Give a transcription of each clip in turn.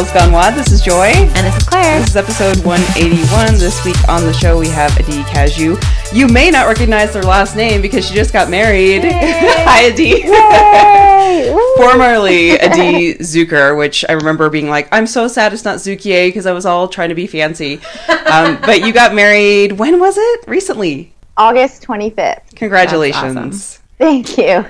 listening to Girls Gone WOD. This is Joy. And this is Claire. This is episode 181. This week on the show, we have Adi Cazayoux. You may not recognize her last name because she just got married. Hi, Adi. Formerly Adi Zucker, which I remember being like, I'm so sad it's not Zukier because I was all trying to be fancy. Um, but you got married, when was it? Recently. August 25th. Congratulations. Thank you.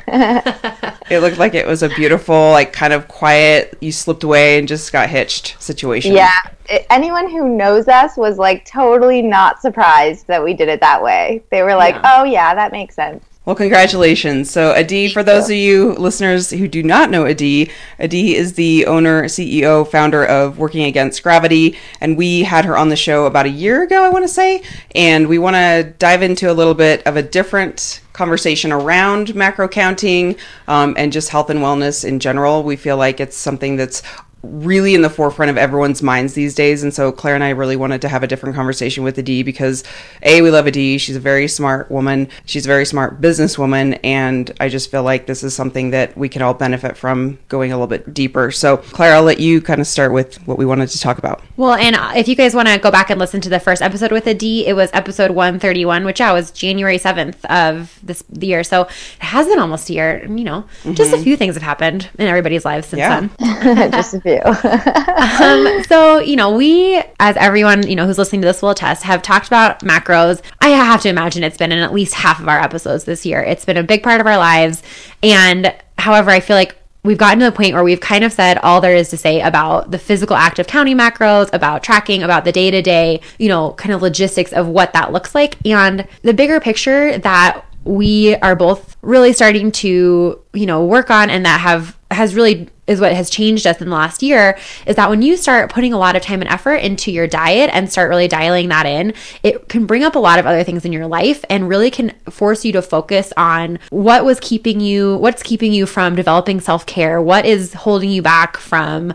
It looked like it was a beautiful, like kind of quiet, you slipped away and just got hitched situation. yeah. I- anyone who knows us was like totally not surprised that we did it that way. They were like, Yeah. oh, yeah, that makes sense. Well, congratulations. So, Adi, for those of you listeners who do not know Adi, Adi is the owner, CEO, founder of Working Against Gravity, and we had her on the show about a year ago, I want to say, and we want to dive into a little bit of a different conversation around macro counting um, and just health and wellness in general. We feel like it's something that's really in the forefront of everyone's minds these days. And so Claire and I really wanted to have a different conversation with Adi because A, we love Adi. She's a very smart woman. She's a very smart businesswoman. And I just feel like this is something that we can all benefit from going a little bit deeper. So Claire, I'll let you kind of start with what we wanted to talk about. Well, and uh, if you guys want to go back and listen to the first episode with a D, it was episode 131, which yeah, was January 7th of this the year. So it has been almost a year. You know, mm-hmm. just a few things have happened in everybody's lives since Yeah. then. Just a few. Um, so, you know, we, as everyone, you know, who's listening to this will attest, have talked about macros. I have to imagine it's been in at least half of our episodes this year. It's been a big part of our lives. And however, I feel like we've gotten to the point where we've kind of said all there is to say about the physical act of counting macros, about tracking, about the day to day, you know, kind of logistics of what that looks like. And the bigger picture that we are both really starting to, you know, work on and that have has really is what has changed us in the last year is that when you start putting a lot of time and effort into your diet and start really dialing that in, it can bring up a lot of other things in your life and really can force you to focus on what was keeping you, what's keeping you from developing self care, what is holding you back from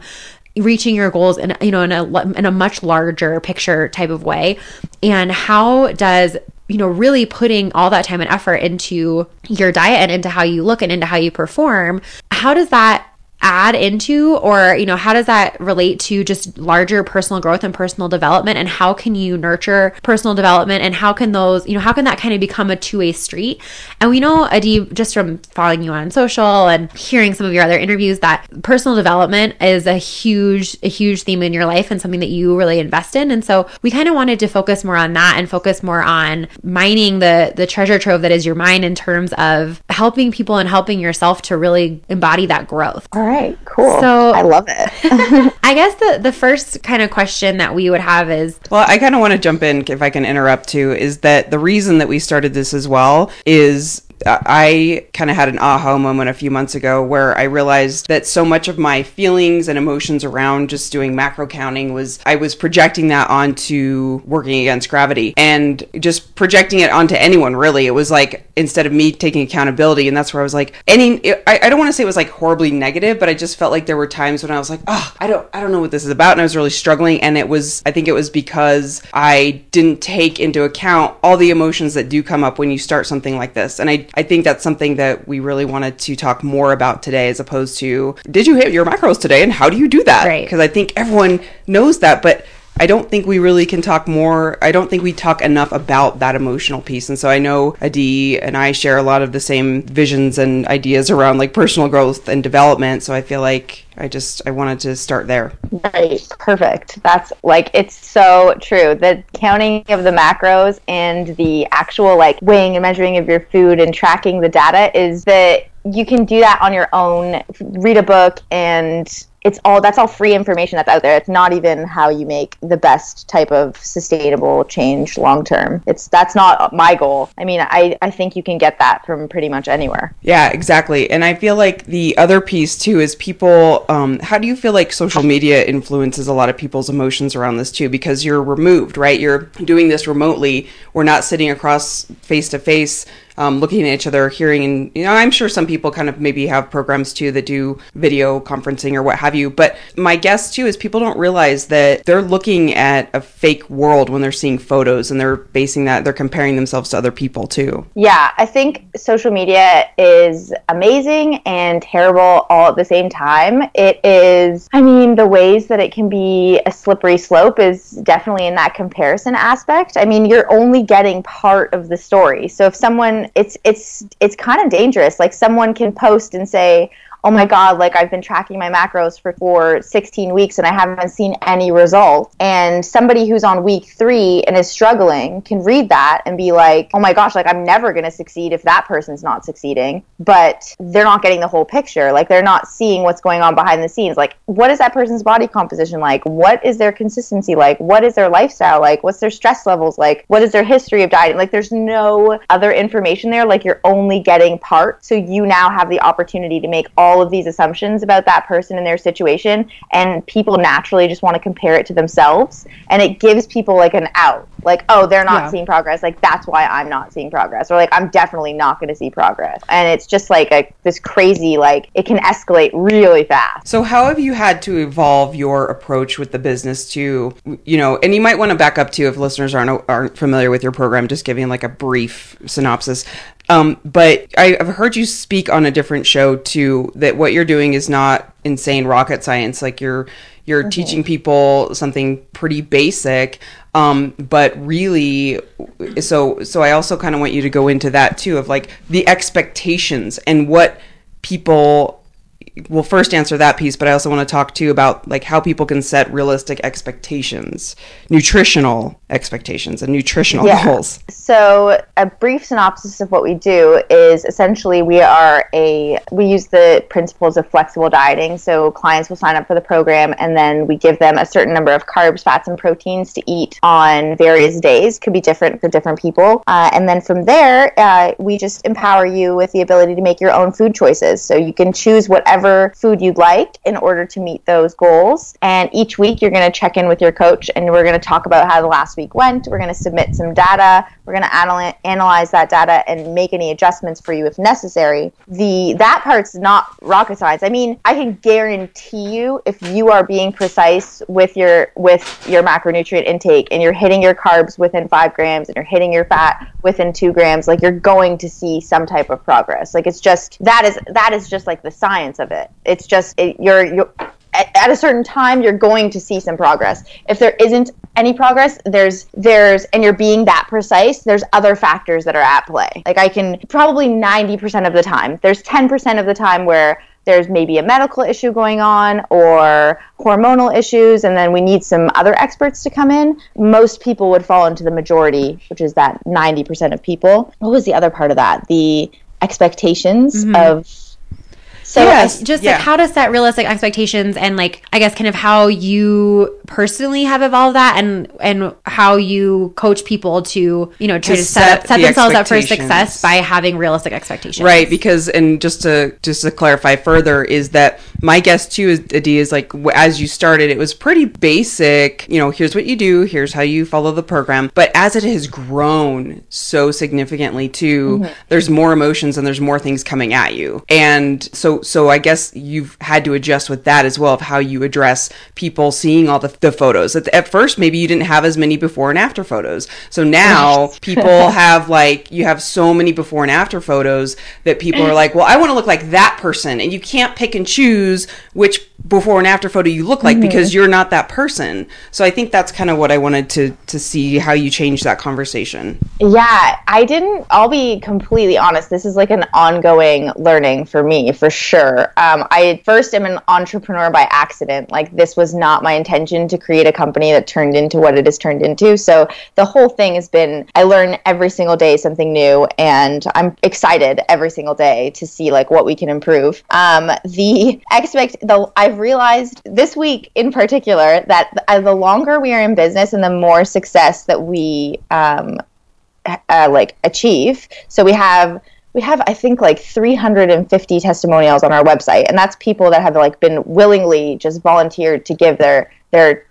reaching your goals in you know in a in a much larger picture type of way. And how does you know really putting all that time and effort into your diet and into how you look and into how you perform how does that add into or you know how does that relate to just larger personal growth and personal development? And how can you nurture personal development? And how can those you know how can that kind of become a two-way street? And we know adi just from following you on social and hearing some of your other interviews that personal development is a huge a huge theme in your life and something that you really invest in. And so we kind of wanted to focus more on that and focus more on mining the the treasure trove that is your mind in terms of helping people and helping yourself to really embody that growth. All right, cool. So- I love it. I guess the the first kind of question that we would have is Well, I kind of want to jump in if I can interrupt too. Is that the reason that we started this as well? Is I kind of had an aha moment a few months ago where I realized that so much of my feelings and emotions around just doing macro counting was I was projecting that onto working against gravity and just projecting it onto anyone really. It was like instead of me taking accountability, and that's where I was like, any I, I don't want to say it was like horribly negative, but I just felt like there were times when I was like, oh, I don't I don't know what this is about, and I was really struggling. And it was I think it was because I didn't take into account all the emotions that do come up when you start something like this. And I I think that's something that we really wanted to talk more about today, as opposed to did you hit your macros today, and how do you do that? Right. Because I think everyone knows that, but I don't think we really can talk more. I don't think we talk enough about that emotional piece. And so I know Adi and I share a lot of the same visions and ideas around like personal growth and development. So I feel like I just I wanted to start there. Right, perfect. That's like it's so true. The counting of the macros and the actual like weighing and measuring of your food and tracking the data is that you can do that on your own. Read a book and it's all that's all free information that's out there. It's not even how you make the best type of sustainable change long term. It's that's not my goal. I mean, I I think you can get that from pretty much anywhere. Yeah, exactly. And I feel like the other piece too is people. Um, how do you feel like social media influences a lot of people's emotions around this too? Because you're removed, right? You're doing this remotely. We're not sitting across face to face. Um, looking at each other, hearing, and you know, I'm sure some people kind of maybe have programs too that do video conferencing or what have you. But my guess too is people don't realize that they're looking at a fake world when they're seeing photos and they're basing that, they're comparing themselves to other people too. Yeah, I think social media is amazing and terrible all at the same time. It is, I mean, the ways that it can be a slippery slope is definitely in that comparison aspect. I mean, you're only getting part of the story. So if someone, it's it's it's kind of dangerous. Like someone can post and say, oh my god like i've been tracking my macros for, for 16 weeks and i haven't seen any result. And somebody who's on week three and is struggling can read that and be like oh my gosh like i'm never going to succeed if that person's not succeeding. But they're not getting the whole picture. Like they're not seeing what's going on behind the scenes. Like what is that person's body composition like? What is their consistency like? What is their lifestyle like? What's their stress levels like? What is their history of dieting? Like there's no other information there. Like you're only getting part. So you now have the opportunity to make all all of these assumptions about that person and their situation and people naturally just want to compare it to themselves and it gives people like an out. Like oh they're not yeah. seeing progress like that's why i'm not seeing progress or like i'm definitely not going to see progress. And it's just like a this crazy like it can escalate really fast. So how have you had to evolve your approach with the business to you know and you might want to back up to if listeners aren't aren't familiar with your program just giving like a brief synopsis um, but I've heard you speak on a different show too that what you're doing is not insane rocket science. Like you're you're mm-hmm. teaching people something pretty basic, um, but really, so so I also kind of want you to go into that too of like the expectations and what people will first answer that piece, but I also want to talk too about like how people can set realistic expectations, nutritional expectations, and nutritional yeah. goals. So, a brief synopsis of what we do is essentially we are a we use the principles of flexible dieting. So, clients will sign up for the program, and then we give them a certain number of carbs, fats, and proteins to eat on various days. Could be different for different people, uh, and then from there, uh, we just empower you with the ability to make your own food choices. So you can choose whatever whatever food you'd like in order to meet those goals. And each week you're going to check in with your coach and we're going to talk about how the last week went. We're going to submit some data. We're going to anal- analyze that data and make any adjustments for you if necessary. The that part's not rocket science. I mean, I can guarantee you if you are being precise with your with your macronutrient intake and you're hitting your carbs within 5 grams and you're hitting your fat within 2 grams, like you're going to see some type of progress. Like it's just that is that is just like the science of it it. It's just it, you're you're at a certain time you're going to see some progress. If there isn't any progress there's there's and you're being that precise there's other factors that are at play. Like i can probably 90% of the time there's 10% of the time where there's maybe a medical issue going on or hormonal issues and then we need some other experts to come in. Most people would fall into the majority which is that 90% of people. What was the other part of that? The expectations mm-hmm. of so yes, just yeah. like how to set realistic expectations and like I guess kind of how you personally have evolved that and and how you coach people to, you know, try to, to set, up, set the themselves up for success by having realistic expectations. Right, because and just to just to clarify further is that my guess too is Adi is like as you started it was pretty basic, you know, here's what you do, here's how you follow the program, but as it has grown so significantly too, mm-hmm. there's more emotions and there's more things coming at you. And so so I guess you've had to adjust with that as well of how you address people seeing all the, the photos. At, at first, maybe you didn't have as many before and after photos. So now people have like, you have so many before and after photos that people are like, well, I want to look like that person. And you can't pick and choose which before and after photo you look like mm-hmm. because you're not that person. So I think that's kind of what I wanted to to see how you change that conversation. Yeah, I didn't I'll be completely honest. This is like an ongoing learning for me, for sure. Um, I first am an entrepreneur by accident. Like this was not my intention to create a company that turned into what it has turned into. So the whole thing has been I learn every single day something new and I'm excited every single day to see like what we can improve. Um, the expect the I've I've realized this week in particular that the longer we are in business and the more success that we um, uh, like achieve. So we have we have I think like 350 testimonials on our website, and that's people that have like been willingly just volunteered to give their their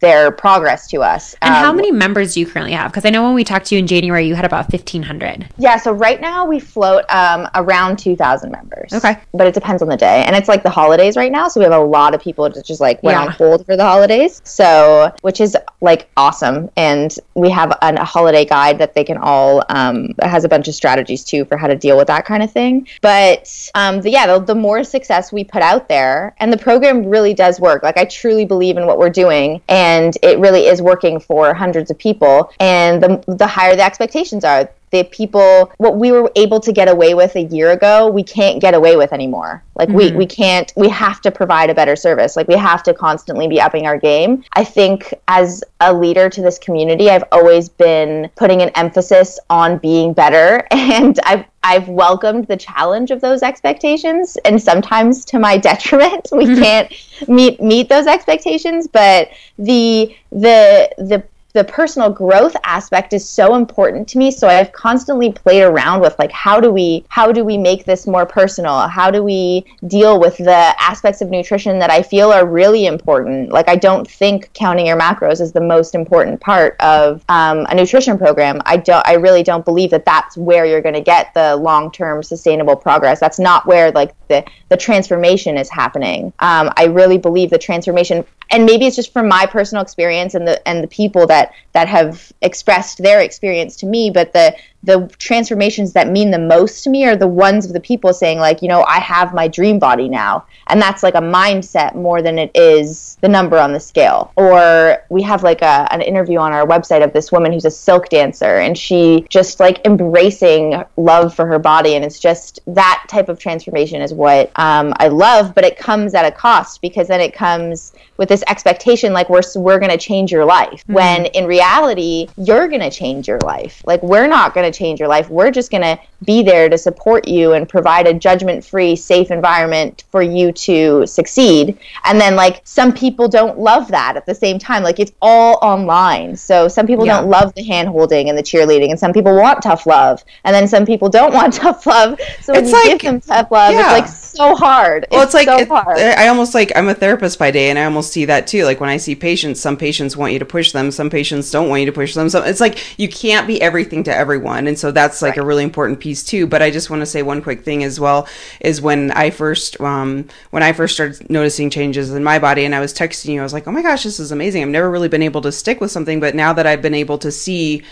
their progress to us. And how Um, many members do you currently have? Because I know when we talked to you in January, you had about 1,500. Yeah, so right now we float um, around 2,000 members. Okay. But it depends on the day. And it's like the holidays right now. So we have a lot of people that just like went Yeah. on hold for the holidays. So, which is like awesome. And we have an, a holiday guide that they can all, um, has a bunch of strategies too for how to deal with that kind of thing. But um, the, yeah, the, the more success we put out there, and the program really does work. Like I truly believe in what we're doing. And it really is working for hundreds of people. And the, the higher the expectations are, the people what we were able to get away with a year ago we can't get away with anymore. Like we mm-hmm. we can't we have to provide a better service. Like we have to constantly be upping our game. I think as a leader to this community i've always been putting an emphasis on being better. And i've I've welcomed the challenge of those expectations, and sometimes to my detriment, we mm-hmm. can't meet meet those expectations. But the the the the personal growth aspect is so important to me. So i've constantly played around with like how do we how do we make this more personal? How do we deal with the aspects of nutrition that i feel are really important? Like i don't think counting your macros is the most important part of um, a nutrition program. I don't i really don't believe that that's where you're going to get the long-term sustainable progress. That's not where like the the transformation is happening. Um, i really believe the transformation and maybe it's just from my personal experience and the and the people that that have expressed their experience to me but the the transformations that mean the most to me are the ones of the people saying like you know i have my dream body now. And that's like a mindset more than it is the number on the scale. Or we have like a, an interview on our website of this woman who's a silk dancer. And she just like embracing love for her body. And it's just that type of transformation is what um, i love. But it comes at a cost because then it comes with this expectation like we're we're going to change your life. When in reality you're going to change your life. Like we're not going to change your life. We're just going to be there to support you and provide a judgment free safe environment for you to succeed. And then like some people don't love that at the same time. Like it's all online. So some people Yeah. don't love the hand holding and the cheerleading and some people want tough love. And then some people don't want tough love. So when It's you like- give them tough love yeah. it's like so hard. Well, it's, like so it- hard. I almost like I'm a therapist by day, and I almost see that too. Like when I see patients, some patients want you to push them, some patients don't want you to push them. So it's like you can't be everything to everyone, and so that's like a really important piece too. But I just want to say one quick thing as well is when I first um, when I first started noticing changes in my body, and I was texting you, I was like, oh my gosh, this is amazing. I've never really been able to stick with something, but now that I've been able to see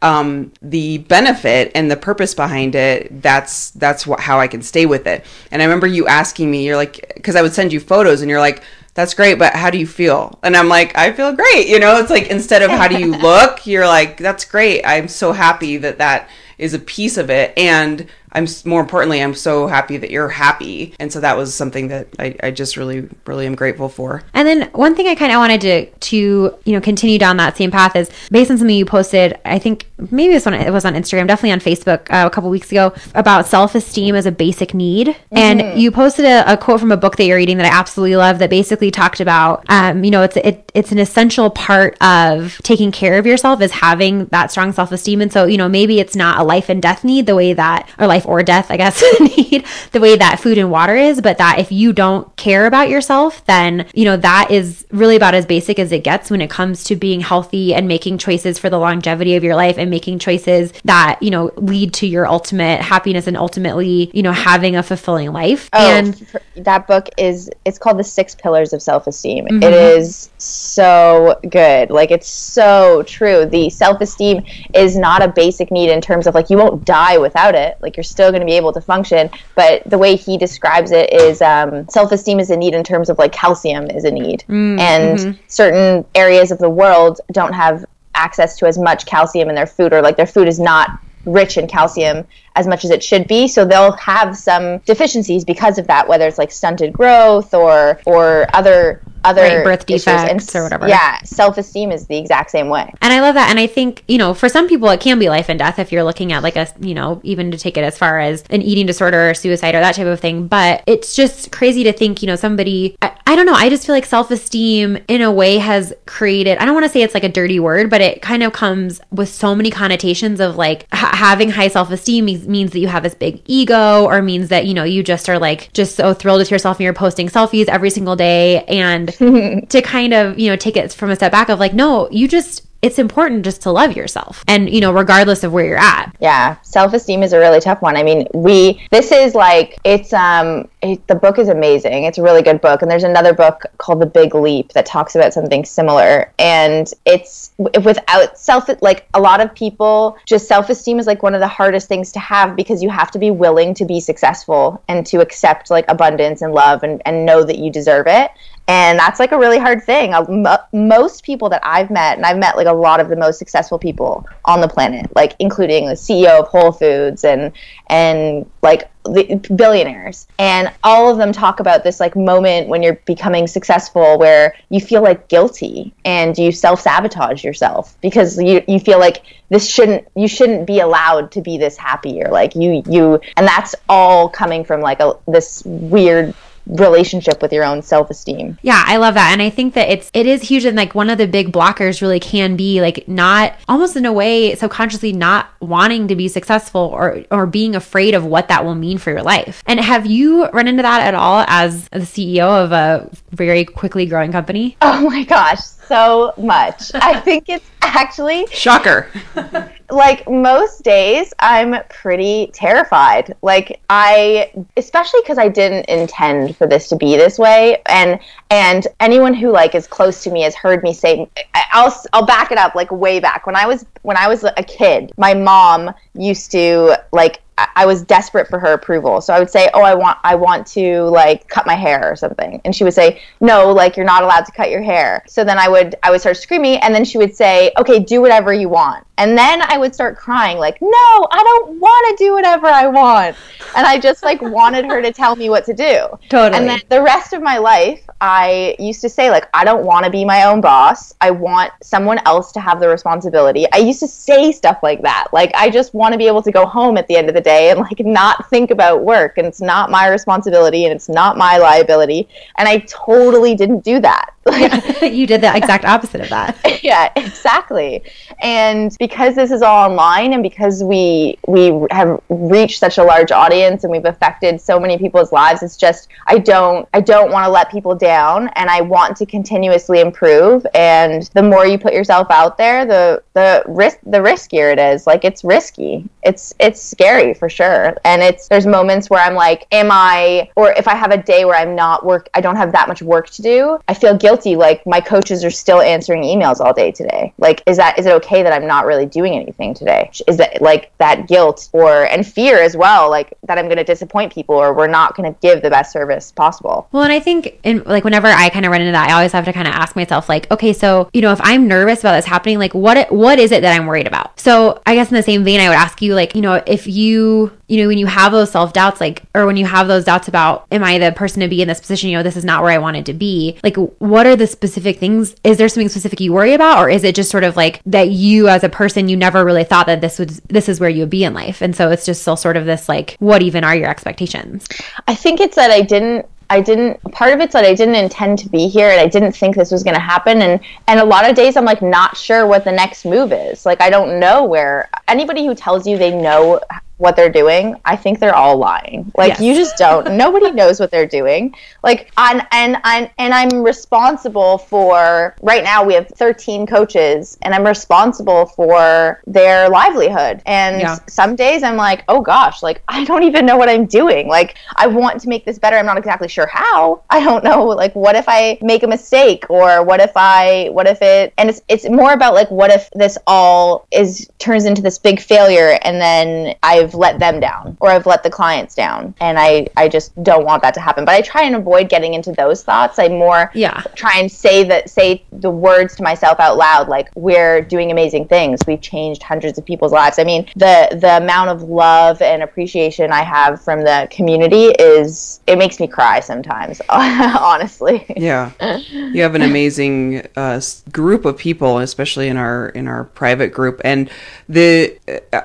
um, the benefit and the purpose behind it, that's that's what, how I can stay with it. And I remember you asking me, you're like, because I would send you photos, and you're like, "That's great, but how do you feel?" And I'm like, "I feel great." You know, it's like instead of how do you look, you're like, "That's great. I'm so happy that that is a piece of it." And I'm more importantly, I'm so happy that you're happy. And so that was something that I, I just really, really am grateful for. And then one thing I kind of wanted to to you know continue down that same path is based on something you posted. I think maybe this one it was on Instagram, definitely on Facebook uh, a couple weeks ago about self esteem as a basic need. And you posted a, a quote from a book that you're reading that I absolutely love that basically talked about um, you know it's it, it's an essential part of taking care of yourself is having that strong self esteem. And so you know maybe it's not a life and death need the way that or life or death I guess need the way that food and water is, but that if you don't care about yourself, then you know that is really about as basic as it gets when it comes to being healthy and making choices for the longevity of your life and making choices that you know lead to your ultimate happiness and ultimately you know having a fulfilling life. Oh, and that book is it's called the Six Pillars of Self-Esteem. Mm-hmm. It is so good. Like it's so true. The self-esteem is not a basic need in terms of like you won't die without it. Like you're still going to be able to function, but the way he describes it is um, self-esteem is a need in terms of like calcium is a need. Mm, and mm-hmm. certain areas of the world don't have access to as much calcium in their food or like their food is not rich in calcium as much as it should be so they'll have some deficiencies because of that whether it's like stunted growth or or other other Right, birth defects And or whatever. yeah self-esteem is the exact same way And I love that. And I think, you know, for some people, it can be life and death if you're looking at like a, you know, even to take it as far as an eating disorder or suicide or that type of thing. But it's just crazy to think, you know, somebody, I, I don't know. I just feel like self esteem in a way has created, I don't want to say it's like a dirty word, but it kind of comes with so many connotations of like ha- having high self esteem means, that you have this big ego or means that, you know, you just are like just so thrilled with yourself and you're posting selfies every single day. And to kind of, you know, take it from a step back of like, no, you just it's important just to love yourself and you know regardless of where you're at. Yeah self-esteem is a really tough one. I mean we this is like it's um it, the book is amazing. It's a really good book. And there's another book called the big leap that talks about something similar. And it's without self like a lot of people just self-esteem is like one of the hardest things to have because you have to be willing to be successful and to accept like abundance and love and, and know that you deserve it and that's like a really hard thing. Uh, most people that i've met and i've met like a lot of the most successful people on the planet like including the ceo of whole foods and and like the billionaires. And all of them talk about this like moment when you're becoming successful where you feel like guilty and you self-sabotage yourself because you, you feel like this shouldn't you shouldn't be allowed to be this happy or like you you and that's all coming from like a this weird relationship with your own self-esteem. Yeah, I love that. And I think that it's it is huge and like one of the big blockers really can be like not almost in a way subconsciously not wanting to be successful or or being afraid of what that will mean for your life. And have you run into that at all as the CEO of a very quickly growing company? Oh my gosh, so much. I think it's actually shocker. like most days I'm pretty terrified. Like I especially cuz I didn't intend for this to be this way and and anyone who like is close to me has heard me say I'll I'll back it up like way back when I was when I was a kid. My mom used to like I was desperate for her approval. So I would say, "Oh, I want I want to like cut my hair or something." And she would say, "No, like you're not allowed to cut your hair." So then I would I would start screaming and then she would say, "Okay, do whatever you want." And then I would start crying like, "No, I don't want to do whatever I want." And I just like wanted her to tell me what to do. Totally. And then the rest of my life, I used to say like, "I don't want to be my own boss. I want someone else to have the responsibility." I used to say stuff like that. Like I just want to be able to go home at the end of the day and like not think about work and it's not my responsibility and it's not my liability. And I totally didn't do that. you did the exact opposite of that. yeah, exactly. And because this is all online and because we we have reached such a large audience and we've affected so many people's lives, it's just I don't I don't want to let people down and I want to continuously improve and the more you put yourself out there, the the risk the riskier it is. Like it's risky. It's it's scary for sure. And it's there's moments where I'm like, am I or if I have a day where I'm not work I don't have that much work to do, I feel guilty guilty like my coaches are still answering emails all day today. Like is that is it okay that i'm not really doing anything today? Is that like that guilt or and fear as well like that i'm going to disappoint people or we're not going to give the best service possible? Well and i think in like whenever i kind of run into that i always have to kind of ask myself like okay so you know if i'm nervous about this happening like what what is it that i'm worried about? So i guess in the same vein i would ask you like you know if you you know when you have those self doubts like or when you have those doubts about am i the person to be in this position you know this is not where i wanted to be like what are the specific things? Is there something specific you worry about, or is it just sort of like that you as a person you never really thought that this would this is where you would be in life, and so it's just still sort of this like what even are your expectations? I think it's that I didn't I didn't part of it's that I didn't intend to be here and I didn't think this was going to happen and and a lot of days I'm like not sure what the next move is. Like I don't know where anybody who tells you they know what they're doing, I think they're all lying. Like yes. you just don't. Nobody knows what they're doing. Like on and and and I'm responsible for right now we have 13 coaches and I'm responsible for their livelihood. And yeah. some days I'm like, "Oh gosh, like I don't even know what I'm doing. Like I want to make this better. I'm not exactly sure how. I don't know like what if I make a mistake or what if I what if it and it's it's more about like what if this all is turns into this big failure and then I I've let them down or I've let the clients down. And I, I just don't want that to happen. But I try and avoid getting into those thoughts. I more yeah. try and say that say the words to myself out loud, like we're doing amazing things. We've changed hundreds of people's lives. I mean, the the amount of love and appreciation I have from the community is it makes me cry sometimes, honestly. Yeah. You have an amazing uh, group of people, especially in our in our private group. And the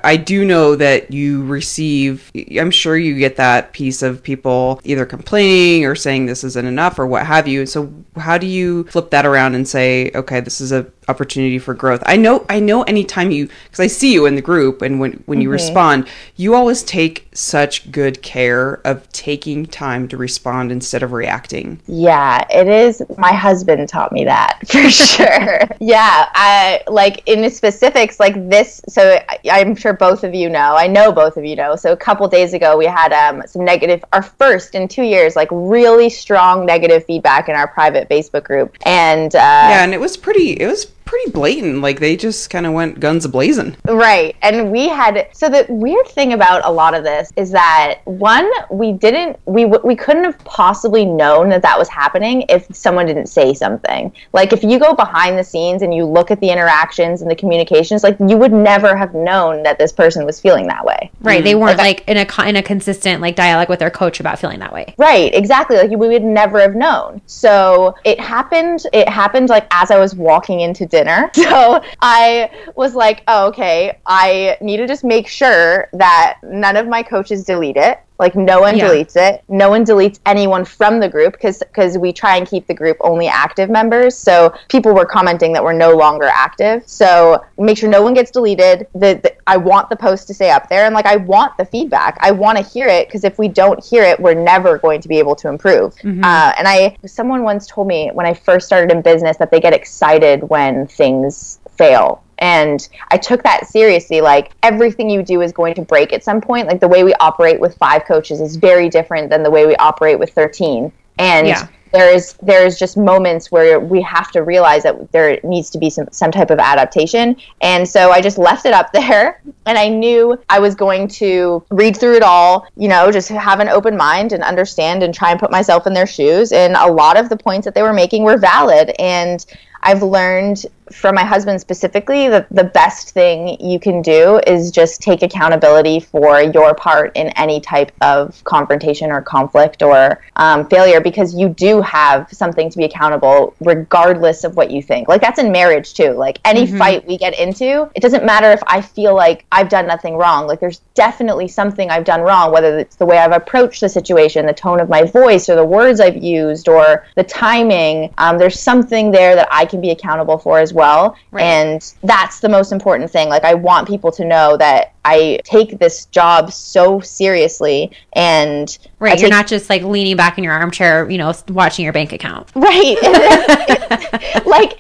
I do know that you you receive i'm sure you get that piece of people either complaining or saying this isn't enough or what have you. So how do you flip that around and say okay this is a opportunity for growth. I know I know anytime you cuz I see you in the group and when when you Mm-hmm. respond, you always take such good care of taking time to respond instead of reacting. Yeah, it is. My husband taught me that for sure. yeah, I like in the specifics, like this. So I'm sure both of you know. I know both of you know. So a couple days ago, we had um, some negative, our first in two years, like really strong negative feedback in our private Facebook group, and uh, Yeah, and it was pretty it was pretty blatant. Like they just kind of went guns blazing. Right. And we had so the weird thing about a lot of this is that one we didn't we we couldn't have possibly known that that was happening if someone didn't say something. Like if you go behind the scenes and you look at the interactions and the communications like you would never have known that this person was feeling that way. Right. They mm-hmm. weren't Like like in a in a consistent like dialogue with their coach about feeling that way. Right, exactly. Like we would never have known. So it happened. It happened like as I was walking into dinner. So I was like, oh, okay, I need to just make sure that none of my coaches delete it. Like no one Yeah. deletes it. No one deletes anyone from the group because because we try and keep the group only active members. So people were commenting that we're no longer active. So make sure no one gets deleted. The, the I want the post to stay up there and like I want the feedback. I want to hear it because if we don't hear it, we're never going to be able to improve. Uh, and I someone once told me when I first started in business that they get excited when things fail and I took that seriously. Like everything you do is going to break at some point. Like the way we operate with five coaches is very different than the way we operate with 13. And Yeah. there's there's just moments where we have to realize that there needs to be some, some type of adaptation. And so I just left it up there and I knew I was going to read through it all, you know, just have an open mind and understand and try and put myself in their shoes. And a lot of the points that they were making were valid. And I've learned from my husband specifically that the best thing you can do is just take accountability for your part in any type of confrontation or conflict or um, failure because you do have something to be accountable regardless of what you think. Like that's in marriage too. Like any fight we get into, it doesn't matter if I feel like I've done nothing wrong. Like there's definitely something I've done wrong, whether it's the way I've approached the situation, the tone of my voice, or the words I've used, or the timing. Um, there's something there that I can be accountable for as well. Right. And that's the most important thing. Like I want people to know that I take this job so seriously and Right. You're not just like leaning back in your armchair, you know, watching your bank account. right like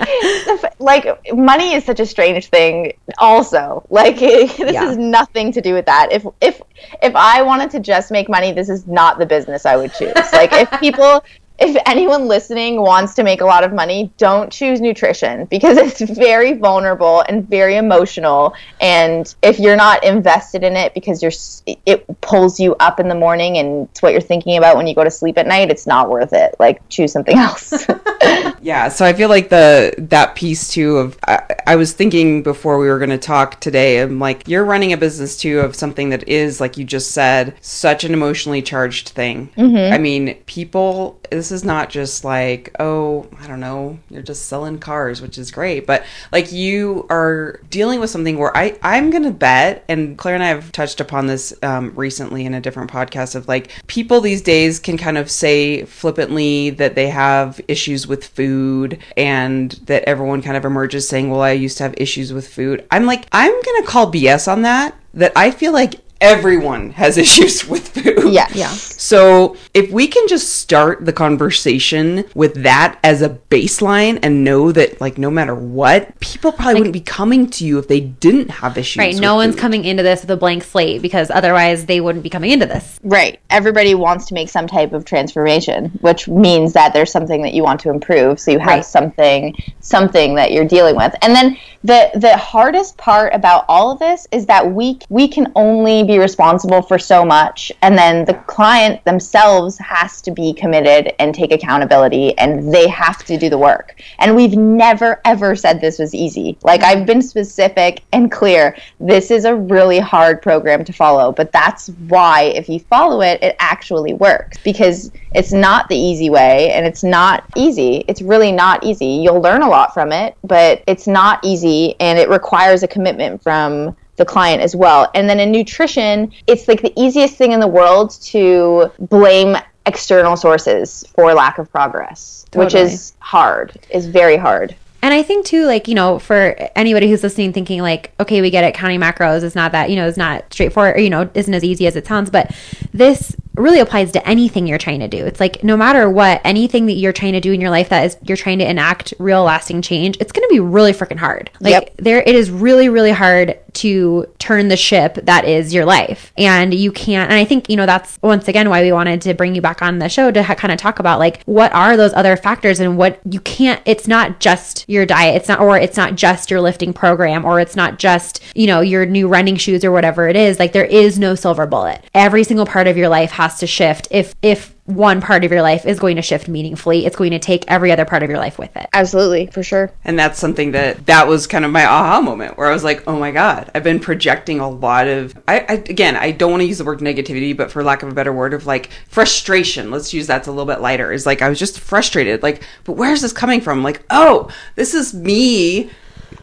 like money is such a strange thing also like this Yeah. has nothing to do with that if if if i wanted to just make money this is not the business i would choose like if people if anyone listening wants to make a lot of money, don't choose nutrition because it's very vulnerable and very emotional. And if you're not invested in it because you're, it pulls you up in the morning and it's what you're thinking about when you go to sleep at night, it's not worth it. Like choose something else. Yeah, so I feel like the that piece too of I, I was thinking before we were going to talk today. I'm like you're running a business too of something that is like you just said such an emotionally charged thing. Mm-hmm. I mean, people. This is not just like oh I don't know you're just selling cars, which is great, but like you are dealing with something where I I'm gonna bet, and Claire and I have touched upon this um, recently in a different podcast of like people these days can kind of say flippantly that they have issues with food and that everyone kind of emerges saying, well, I used to have issues with food. I'm like, I'm going to call BS on that, that I feel like everyone has issues with food. Yeah. Yeah. So if we can just start the conversation with that as a baseline and know that, like, no matter what, people probably wouldn't be coming to you if they didn't have issues. Right. with No one's food. coming into this with a blank slate because otherwise they wouldn't be coming into this. Right. Everybody wants to make some type of transformation, which means that there's something that you want to improve. So you have Right. something something that you're dealing with. And then the the hardest part about all of this is that we we can only be responsible for so much and then the client themselves has to be committed and take accountability and they have to do the work. And we've never ever said this was easy. Like I've been specific and clear. This is a really hard program to follow, but that's why if you follow it, it actually works because it's not the easy way and it's not easy. It's really not easy. You'll learn a lot from it, but it's not easy and it requires a commitment from the client as well. And then in nutrition, it's like the easiest thing in the world to blame external sources for lack of progress, which is hard, is very hard. And I think too, like, you know, for anybody who's listening thinking like, okay, we get it, counting macros is not that, you know, is not straightforward or, you know, isn't as easy as it sounds, but this really applies to anything you're trying to do. It's like no matter what, anything that you're trying to do in your life that is you're trying to enact real lasting change, it's going to be really freaking hard. Like Yep. there it is really really hard to turn the ship that is your life. And you can't and I think, you know, that's once again why we wanted to bring you back on the show to ha- kind of talk about like what are those other factors and what you can't it's not just your diet. It's not or it's not just your lifting program or it's not just, you know, your new running shoes or whatever it is. Like there is no silver bullet. Every single part of your life has to shift if if one part of your life is going to shift meaningfully, it's going to take every other part of your life with it. Absolutely, for sure. And that's something that that was kind of my aha moment where I was like, oh my god, I've been projecting a lot of. I, I again, I don't want to use the word negativity, but for lack of a better word, of like frustration. Let's use that's a little bit lighter. Is like I was just frustrated. Like, but where's this coming from? Like, oh, this is me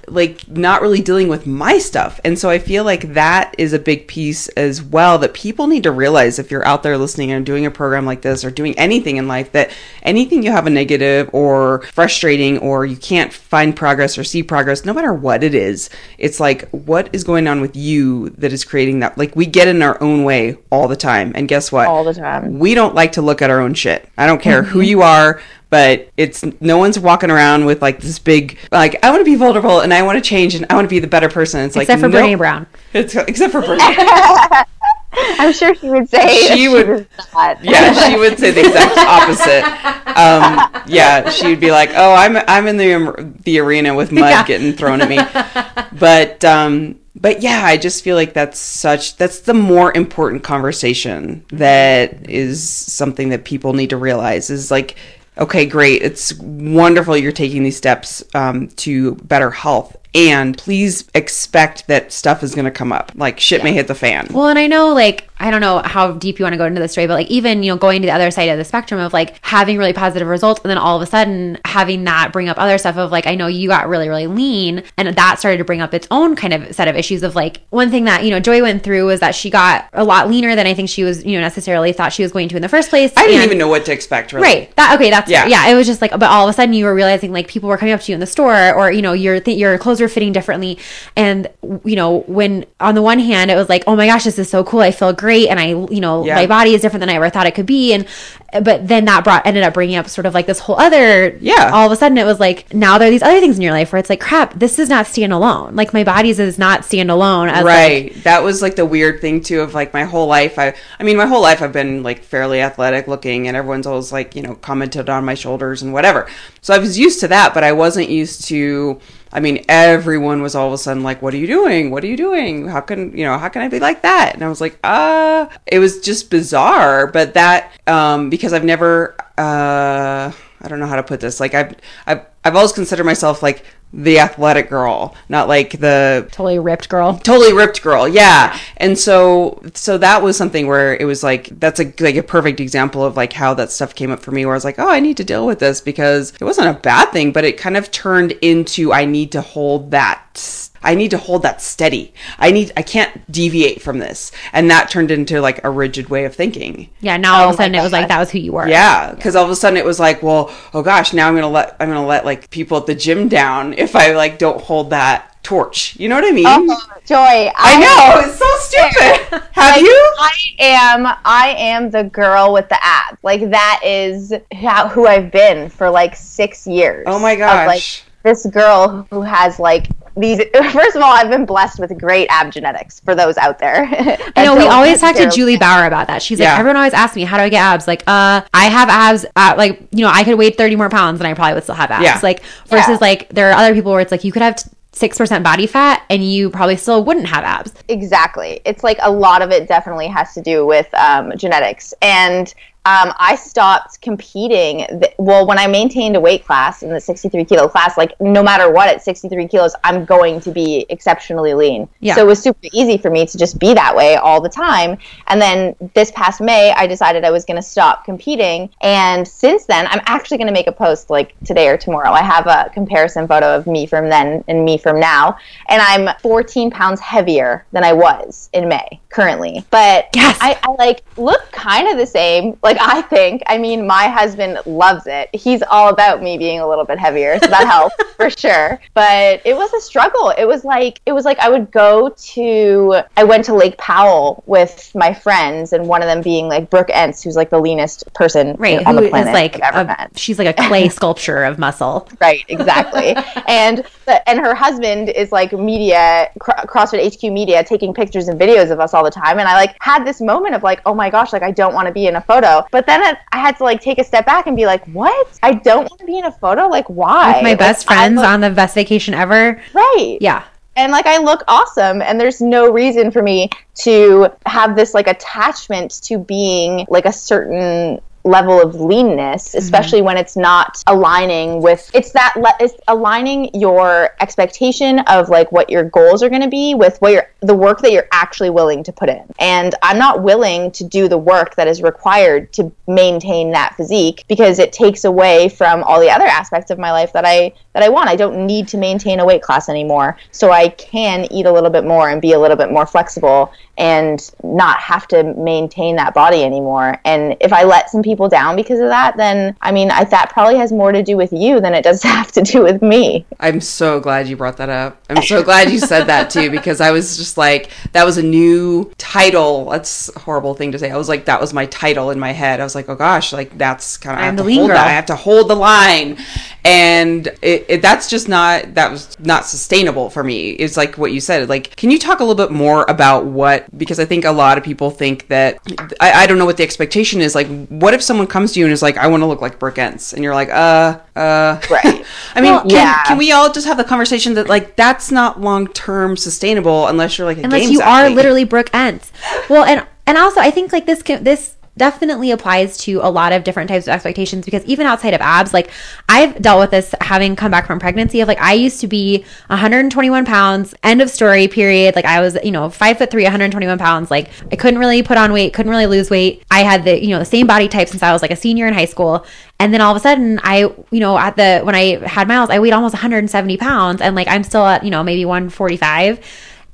like not really dealing with my stuff. And so I feel like that is a big piece as well that people need to realize if you're out there listening and doing a program like this or doing anything in life that anything you have a negative or frustrating or you can't find progress or see progress, no matter what it is, it's like what is going on with you that is creating that. Like we get in our own way all the time. And guess what? All the time. We don't like to look at our own shit. I don't care who mm-hmm. you are but it's no one's walking around with like this big like I want to be vulnerable and I want to change and I want to be the better person. It's like Except for no- Brené Brown. It's, except for Brené. I'm sure she would say She that she would- not. yeah, she would say the exact opposite. Um, yeah, she would be like, "Oh, I'm I'm in the the arena with mud Yeah. getting thrown at me," but um, but yeah, I just feel like that's such that's the more important conversation that is something that people need to realize is like. Okay, great. It's wonderful you're taking these steps um, to better health. And please expect that stuff is going to come up. Like shit may hit the fan. Well, and I know, like, I don't know how deep you want to go into this story, but like, even, you know, going to the other side of the spectrum of like having really positive results and then all of a sudden having that bring up other stuff of like, I know you got really, really lean and that started to bring up its own kind of set of issues of like, one thing that, you know, Joy went through was that she got a lot leaner than I think she was, you know, necessarily thought she was going to in the first place. I didn't And- even know what to expect, really. Right. That okay. That's Yeah. yeah. Yeah. It was just like, but all of a sudden you were realizing like people were coming up to you in the store, or you know your th- your clothes were fitting differently, and you know when on the one hand it was like, oh my gosh, this is so cool. I feel great, and I you know Yeah. my body is different than I ever thought it could be, and but then that brought ended up bringing up sort of like this whole other Yeah. All of a sudden it was like now there are these other things in your life where it's like crap, this does not stand alone. Like my body's is not stand alone as like, right. That was like the weird thing too of like my whole life. I i mean my whole life i've been like fairly athletic looking and everyone's always like you know commented on my shoulders and whatever. So i was used to that but i wasn't used to i mean everyone was all of a sudden like what are you doing? What are you doing? How can you know how can i be like that? And i was like uh it was just bizarre but that um because i've never uh i don't know how to put this like i've i've, I've always considered myself like the athletic girl not like the totally ripped girl. totally ripped girl yeah and so so that was something where it was like that's a like a perfect example of like how that stuff came up for me where i was like oh i need to deal with this because it wasn't a bad thing but it kind of turned into i need to hold that I need to hold that steady. I need I can't deviate from this. And that turned into like a rigid way of thinking. Yeah. Now all of Oh a sudden it was like that was who you were. Yeah, because all of a sudden it was like, well, oh gosh, now I'm gonna let I'm gonna let like people at the gym down if I like don't hold that torch. You know what I mean? Oh, Joy, I, I know it's so stupid. Have Like, you? I am I am the girl with the abs. Like that is how, who I've been for like six years. Oh my Of, like this girl who has like these. First of all, I've been blessed with great ab genetics. For those out there, I know we always talk to Julie Bauer about that. She's like, everyone always asks me, how do I get abs? Like, uh, I have abs. At, like, you know, I could weigh thirty more pounds and I probably would still have abs. Yeah. Like, versus Yeah. like there are other people where it's like you could have six percent body fat and you probably still wouldn't have abs. Exactly. It's like a lot of it definitely has to do with um, genetics. And um, I stopped competing. Th- well, when I maintained a weight class in the 63 kilo class, like no matter what, at 63 kilos, I'm going to be exceptionally lean. Yeah. So it was super easy for me to just be that way all the time. And then this past May, I decided I was going to stop competing. And since then, I'm actually going to make a post like today or tomorrow. I have a comparison photo of me from then and me from now. And I'm 14 pounds heavier than I was in May currently. But Yes. I, I like look kind of the same. Like like I think. I mean, my husband loves it. He's all about me being a little bit heavier, so that helps for sure. But it was a struggle. It was like it was like I would go to I went to Lake Powell with my friends, and one of them being like Brooke Ence, who's like the leanest person right, on the planet like I've ever a- met. she's like a clay sculpture of muscle. Right, exactly. and the, and her husband is like media Cro- CrossFit HQ media taking pictures and videos of us all the time and I like had this moment of like, "Oh my gosh, like I don't want to be in a photo." But then I, I had to like take a step back and be like, "What? I don't want to be in a photo? Like why?" With my Like, best friends look- on the best vacation ever. Right. Yeah. and like I look awesome and there's no reason for me to have this like attachment to being like a certain level of leanness mm-hmm. especially when it's not aligning with it's that le- it's aligning your expectation of like what your goals are going to be with what you're the work that you're actually willing to put in. And i'm not willing to do the work that is required to maintain that physique because it takes away from all the other aspects of my life that i that i want i don't need to maintain a weight class anymore so i can eat a little bit more and be a little bit more flexible and not have to maintain that body anymore and if i let some people down because of that then i mean I, that probably has more to do with you than it does have to do with me I'm so glad you brought that up. I'm so glad you said that too because I was just like that was a new title. That's a horrible thing to say. I was like that was my title in my head. I was like, oh gosh, like that's kind of I I'm have the to lean hold girl. that. I have to hold the line, and it, it, that's just not that was not sustainable for me. It's like what you said. Like, can you talk a little bit more about what? Because I think a lot of people think that I, I don't know what the expectation is. Like, what if someone comes to you and is like, I want to look like Brooke Ence," and you're like, uh, uh, Right. I mean, Well, can, yeah. can we all just have the conversation that like that's not long term sustainable unless you're like a unless games you are literally Brooke Ence. Well, and and also I think like this can, this definitely applies to a lot of different types of expectations because even outside of abs, like I've dealt with this having come back from pregnancy of like I used to be 121 pounds, end of story, period. Like I was, you know, five foot three, 121 pounds. Like I couldn't really put on weight, couldn't really lose weight. I had the, you know, the same body type since I was like a senior in high school. And then all of a sudden I, you know, at the, when I had miles, I weighed almost 170 pounds and like I'm still at, you know, maybe 145.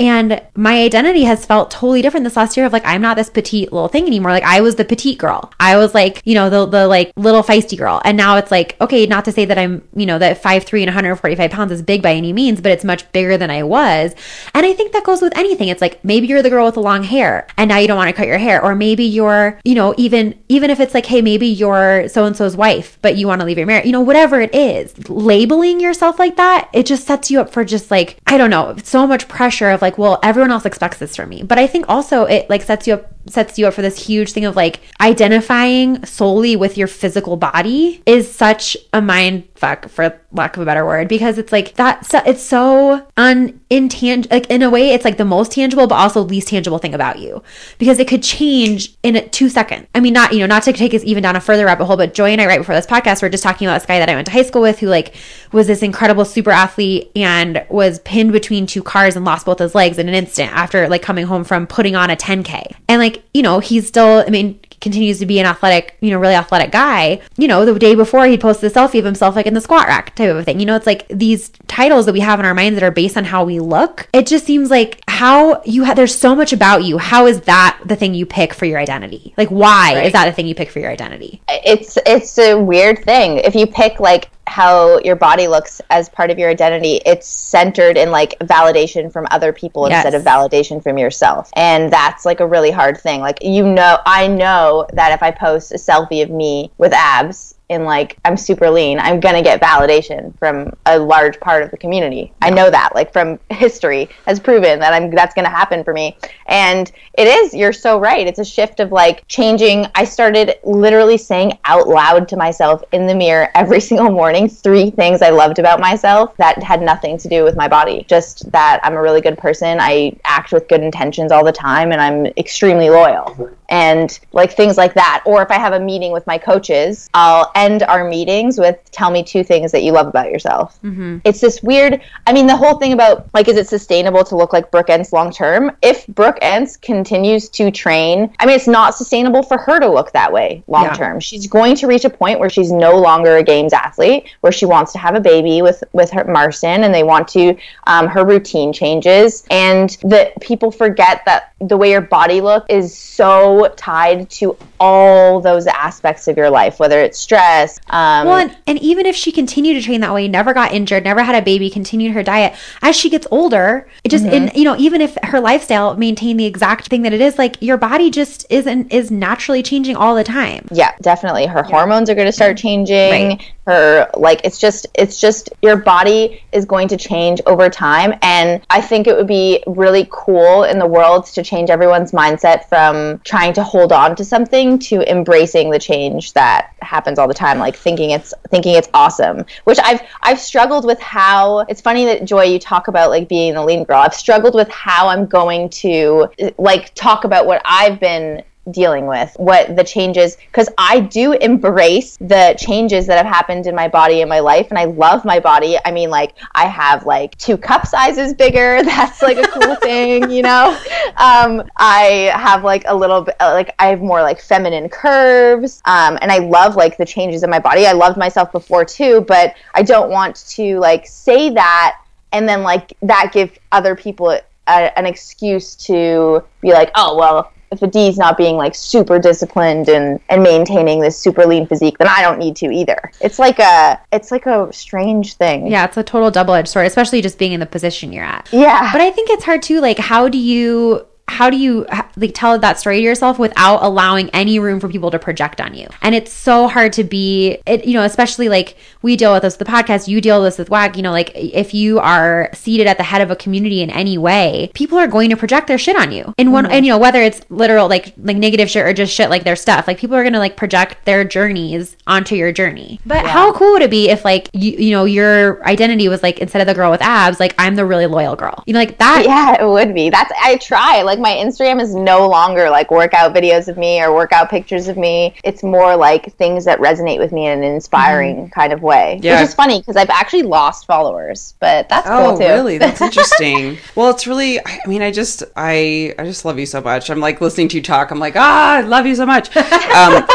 And my identity has felt totally different this last year of like I'm not this petite little thing anymore. Like I was the petite girl. I was like, you know, the the like little feisty girl. And now it's like, okay, not to say that I'm, you know, that 5'3 and 145 pounds is big by any means, but it's much bigger than I was. And I think that goes with anything. It's like maybe you're the girl with the long hair and now you don't want to cut your hair. Or maybe you're, you know, even even if it's like, hey, maybe you're so and so's wife, but you want to leave your marriage, you know, whatever it is, labeling yourself like that, it just sets you up for just like, I don't know, so much pressure of like, well, everyone else expects this from me. But I think also it like sets you up sets you up for this huge thing of like identifying solely with your physical body is such a mind fuck for lack of a better word because it's like that it's so unintangible like in a way it's like the most tangible but also least tangible thing about you. Because it could change in two seconds. I mean not you know not to take us even down a further rabbit hole but joy and i right before this podcast were just talking about this guy that i went to high school with who like was this incredible super athlete and was pinned between two cars and lost both his legs in an instant after like coming home from putting on a 10k and like you know he's still i mean continues to be an athletic, you know, really athletic guy, you know, the day before he posted a selfie of himself like in the squat rack type of thing. You know, it's like these titles that we have in our minds that are based on how we look. It just seems like how you have there's so much about you. How is that the thing you pick for your identity? Like why Right. is that the thing you pick for your identity? it's it's a weird thing if you pick like how your body looks as part of your identity it's centered in like validation from other people Yes. instead of validation from yourself and that's like a really hard thing like you know i know that if i post a selfie of me with abs and like i'm super lean i'm gonna get validation from a large part of the community. I know that like from history has proven that i'm that's gonna happen for me. And it is you're so right it's a shift of like changing. I started literally saying out loud to myself in the mirror every single morning three things i loved about myself that had nothing to do with my body. Just that i'm a really good person i act with good intentions all the time and i'm extremely loyal and like things like that. Or if i have a meeting with my coaches i'll end our meetings with tell me two things that you love about yourself. It's this weird i mean the whole thing about like is it sustainable to look like Brooke Ence long term if Brooke Ence continues to train i mean it's not sustainable for her to look that way long Yeah. term she's going to reach a point where she's no longer a games athlete where she wants to have a baby with with her marston and they want to um, her routine changes. And that people forget that the way your body look is so so tied to all those aspects of your life, whether it's stress. Um, well, and, and even if she continued to train that way, never got injured, never had a baby, continued her diet, as she gets older, it just, Mm-hmm. in, you know, even if her lifestyle maintained the exact thing that it is, like your body just isn't, is naturally changing all the time. yeah definitely her hormones are going to start changing Right. her like it's just it's just your body is going to change over time and i think it would be really cool in the world to change everyone's mindset from trying to hold on to something to embracing the change that happens all the time like thinking it's thinking it's awesome which i've i've struggled with how it's funny that joy you talk about like being the lean girl. I've struggled with how i'm going to like talk about what i've been dealing with what the changes because i do embrace the changes that have happened in my body and my life and i love my body. I mean like i have like two cup sizes bigger. That's like a cool thing you know? Um i have like a little bit like i have more like feminine curves um and i love like the changes in my body. I loved myself before too but i don't want to like say that and then like that give other people a, an excuse to be like oh well if a D's not being like super disciplined and and maintaining this super lean physique, then I don't need to either. It's like a it's like a strange thing. Yeah, it's a total double edged sword, especially just being in the position you're at. Yeah. But I think it's hard too. Like, how do you how do you like tell that story to yourself without allowing any room for people to project on you? And it's so hard to be it, you know, especially like we deal with this with the podcast, you deal with this with WAG, you know, like if you are seated at the head of a community in any way, people are going to project their shit on you. And one mm-hmm. and you know, whether it's literal like like negative shit or just shit like their stuff, like people are gonna like project their journeys onto your journey. But how cool would it be if like you you know, your identity was like instead of the girl with abs, like I'm the really loyal girl. You know, like that yeah, it would be. That's I try. Like my Instagram is no longer like workout videos of me or workout pictures of me. It's more like things that resonate with me in an inspiring kind of way. Yeah. Which is funny because I've actually lost followers, but that's Oh, cool too. really? That's interesting. well, it's really. I I mean, I just, I, I just love you so much. I'm like listening to you talk. I'm like, ah, I love you so much. um,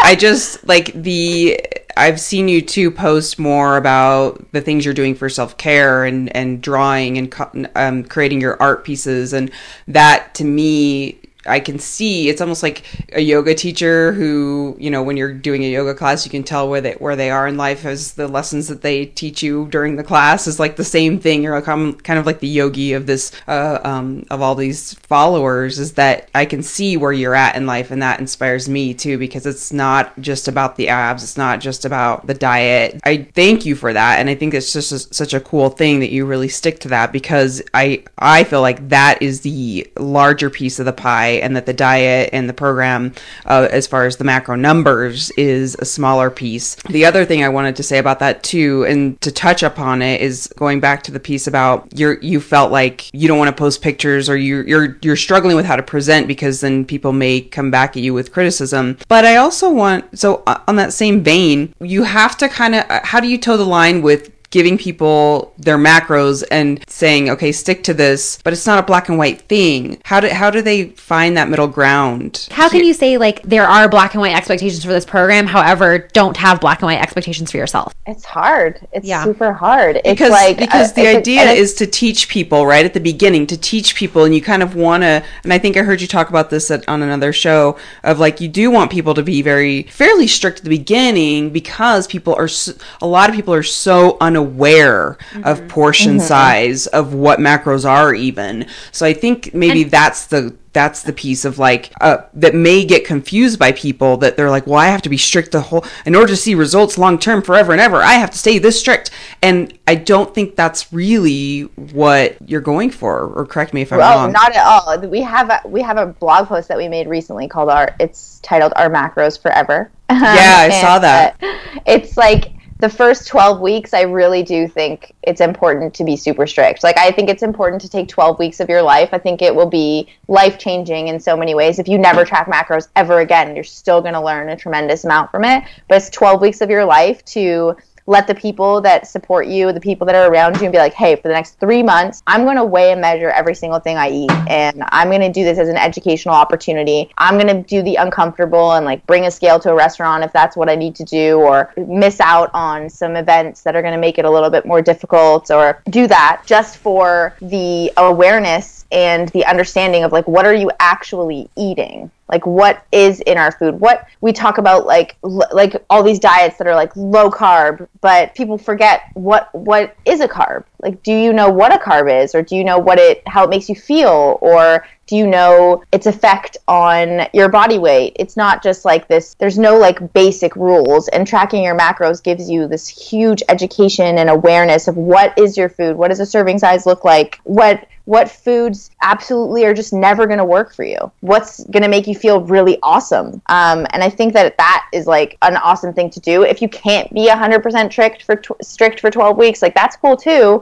I just like the. I've seen you too post more about the things you're doing for self care and and drawing and um, creating your art pieces, and that to me I can see it's almost like a yoga teacher who, you know, when you're doing a yoga class, you can tell where they where they are in life as the lessons that they teach you during the class is like the same thing. You're like I'm kind of like the yogi of this uh, um, of all these followers is that I can see where you're at in life, and that inspires me too because it's not just about the abs, it's not just about the diet. I thank you for that, and I think it's just a, such a cool thing that you really stick to that because I I feel like that is the larger piece of the pie, and that the diet and the program, uh, as far as the macro numbers, is a smaller piece. The other thing I wanted to say about that too, and to touch upon it, is going back to the piece about you're you felt like you don't want to post pictures or you you're you're struggling with how to present because then people may come back at you with criticism. But I also want so uh, on that same vein, you have to kind of how do you toe the line with giving people their macros and saying, okay, stick to this, but it's not a black and white thing. How do how do they find that middle ground? How can you say like there are black and white expectations for this program, however, don't have black and white expectations for yourself? It's hard. It's Yeah. super hard. It's because like because uh, the it's a- idea it's- is to teach people right at the beginning to teach people and you kind of want to and i think i heard you talk about this at, on another show of like you do want people to be very fairly strict at the beginning because people are a lot of people are so unaware of portion size of what macros are even so i think maybe that's the that's the piece of like uh, that may get confused by people that they're like well i have to be strict the whole in order to see results long term forever and ever i have to stay this strict and i don't think that's really what you're going for or correct me if i'm Oh, wrong not at all. We have a we have a blog post that we made recently called our it's titled Our Macros Forever. Yeah, I saw that. uh, it's like the first 12 weeks I really do think it's important to be super strict. Like I think it's important to take 12 weeks of your life. I think it will be life-changing in so many ways. If you never track macros ever again, you're still going to learn a tremendous amount from it. But it's 12 weeks of your life to let the people that support you, the people that are around you, and be like, hey, for the next three months, I'm going to weigh and measure every single thing I eat. And I'm going to do this as an educational opportunity. I'm going to do the uncomfortable and like bring a scale to a restaurant if that's what I need to do, or miss out on some events that are going to make it a little bit more difficult, or do that just for the awareness and the understanding of like, what are you actually eating? Like what is in our food? What we talk about like l- like all these diets that are like low carb but people forget what what is a carb like do you know what a carb is or do you know what it how it makes you feel or do you know its effect on your body weight? It's not just like this there's no like basic rules and tracking your macros gives you this huge education and awareness of what is your food what does a serving size look like what what foods absolutely are just never going to work for you what's going to make you feel really awesome. Um, and i think that that is like an awesome thing to do. If you can't be 100% strict for tw- strict for 12 weeks like that's cool too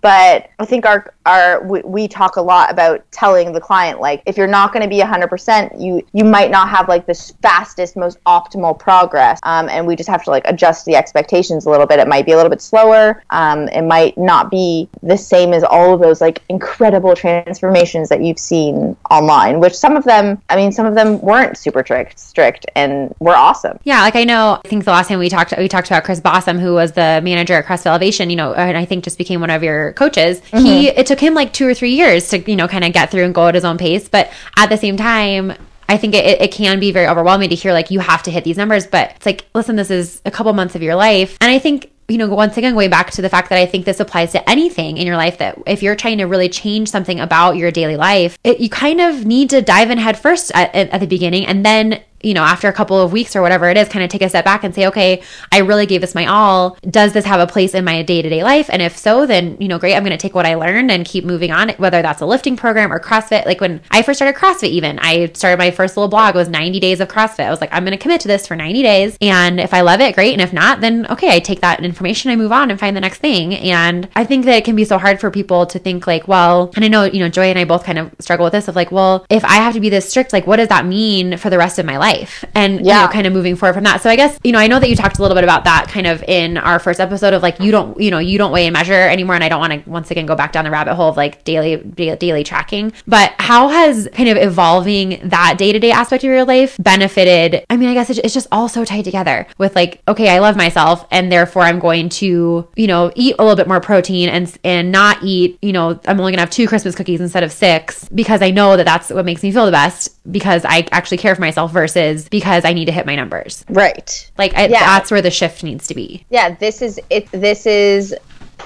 but i think our our we, we talk a lot about telling the client like if you're not going to be 100% you you might not have like this fastest most optimal progress um, and we just have to like adjust the expectations a little bit it might be a little bit slower um, it might not be the same as all of those like incredible transformations that you've seen online which some of them i mean some of them weren't super strict strict and were awesome Yeah, like I know. I think the last time we talked, we talked about Chris Bossum, who was the manager at CrossFit Elevation. You know, and I think just became one of your coaches. He mm-hmm. it took him like two or three years to you know kind of get through and go at his own pace. But at the same time. I think it, it can be very overwhelming to hear like you have to hit these numbers, but it's like, listen, this is a couple months of your life. And I think you know, once again, going back to the fact that I think this applies to anything in your life that if you're trying to really change something about your daily life, it, you kind of need to dive in head first at, at, at the beginning and then you know, after a couple of weeks or whatever it is, kind of take a step back and say, okay, I really gave this my all. Does this have a place in my day to day life? And if so, then, you know, great, I'm going to take what I learned and keep moving on, whether that's a lifting program or CrossFit. Like when I first started CrossFit, even, I started my first little blog was 90 days of CrossFit. I was like, I'm going to commit to this for 90 days. And if I love it, great. And if not, then okay, I take that information, I move on and find the next thing. And I think that it can be so hard for people to think like, well, and I know, you know, Joy and I both kind of struggle with this of like, well, if I have to be this strict, like, what does that mean for the rest of my life? And Yeah. you know kind of moving forward from that so i guess you know i know that you talked a little bit about that kind of in our first episode of like you don't you know you don't weigh and measure anymore and i don't want to once again go back down the rabbit hole of like daily daily tracking but how has kind of evolving that day-to-day aspect of your life benefited i mean i guess it's, just all so tied together with like okay i love myself and therefore i'm going to you know eat a little bit more protein and and not eat you know i'm only gonna have two christmas cookies instead of six because i know that that's what makes me feel the best because i actually care for myself versus because i need to hit my numbers. Right. Like I, Yeah. that's where the shift needs to be. Yeah this is it this is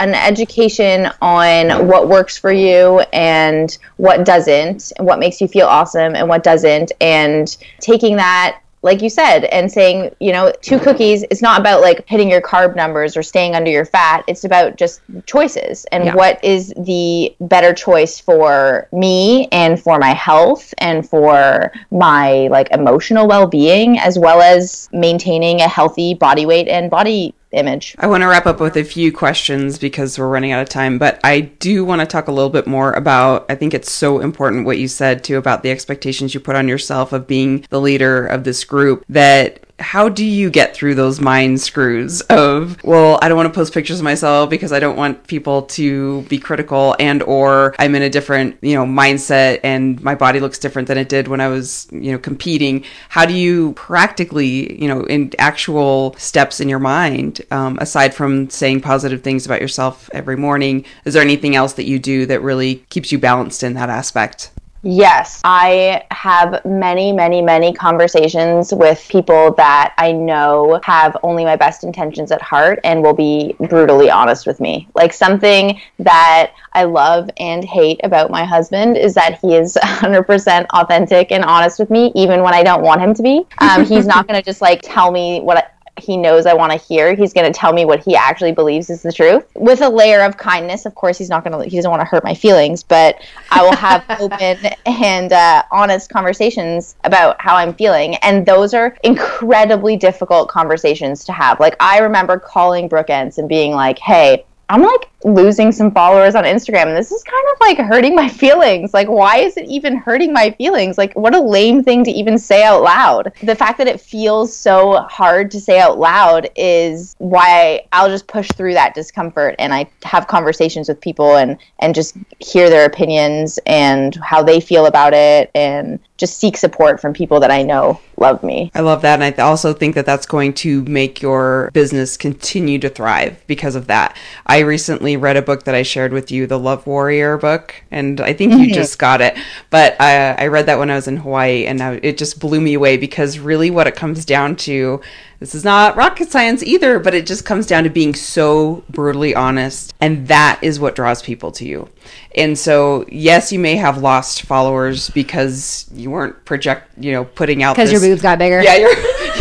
an education on what works for you and what doesn't and what makes you feel awesome and what doesn't and taking that like you said and saying you know two cookies it's not about like hitting your carb numbers or staying under your fat it's about just choices and Yeah. what is the better choice for me and for my health and for my like emotional well-being as well as maintaining a healthy body weight and body image. I want to wrap up with a few questions because we're running out of time, but I do want to talk a little bit more about I think it's so important what you said too about the expectations you put on yourself of being the leader of this group that how do you get through those mind screws of well i don't want to post pictures of myself because i don't want people to be critical and or i'm in a different you know mindset and my body looks different than it did when i was you know competing. How do you practically you know in actual steps in your mind um, aside from saying positive things about yourself every morning is there anything else that you do that really keeps you balanced in that aspect Yes, I have many, many, many conversations with people that I know have only my best intentions at heart and will be brutally honest with me. Like something that I love and hate about my husband is that he is 100% authentic and honest with me, even when I don't want him to be. Um, he's not going to just like tell me what. He knows I want to hear. He's going to tell me what he actually believes is the truth with a layer of kindness. Of course, he's not going to, he doesn't want to hurt my feelings, but I will have open and uh, honest conversations about how I'm feeling. And those are incredibly difficult conversations to have. Like, I remember calling Brooke Ence and being like, hey, I'm like losing some followers on Instagram this is kind of like hurting my feelings. Like why is it even hurting my feelings? Like what a lame thing to even say out loud. The fact that it feels so hard to say out loud is why I'll just push through that discomfort and I have conversations with people and and just hear their opinions and how they feel about it and just seek support from people that I know love me. I love that. And I also think that that's going to make your business continue to thrive because of that. I recently read a book that I shared with you, the Love Warrior book, and I think you mm-hmm. just got it. But I, I read that when I was in Hawaii and I, it just blew me away because really what it comes down to this is not rocket science either, but it just comes down to being so brutally honest. And that is what draws people to you. And so, yes, you may have lost followers because you weren't project, you know, putting out Because your boobs got bigger. yeah,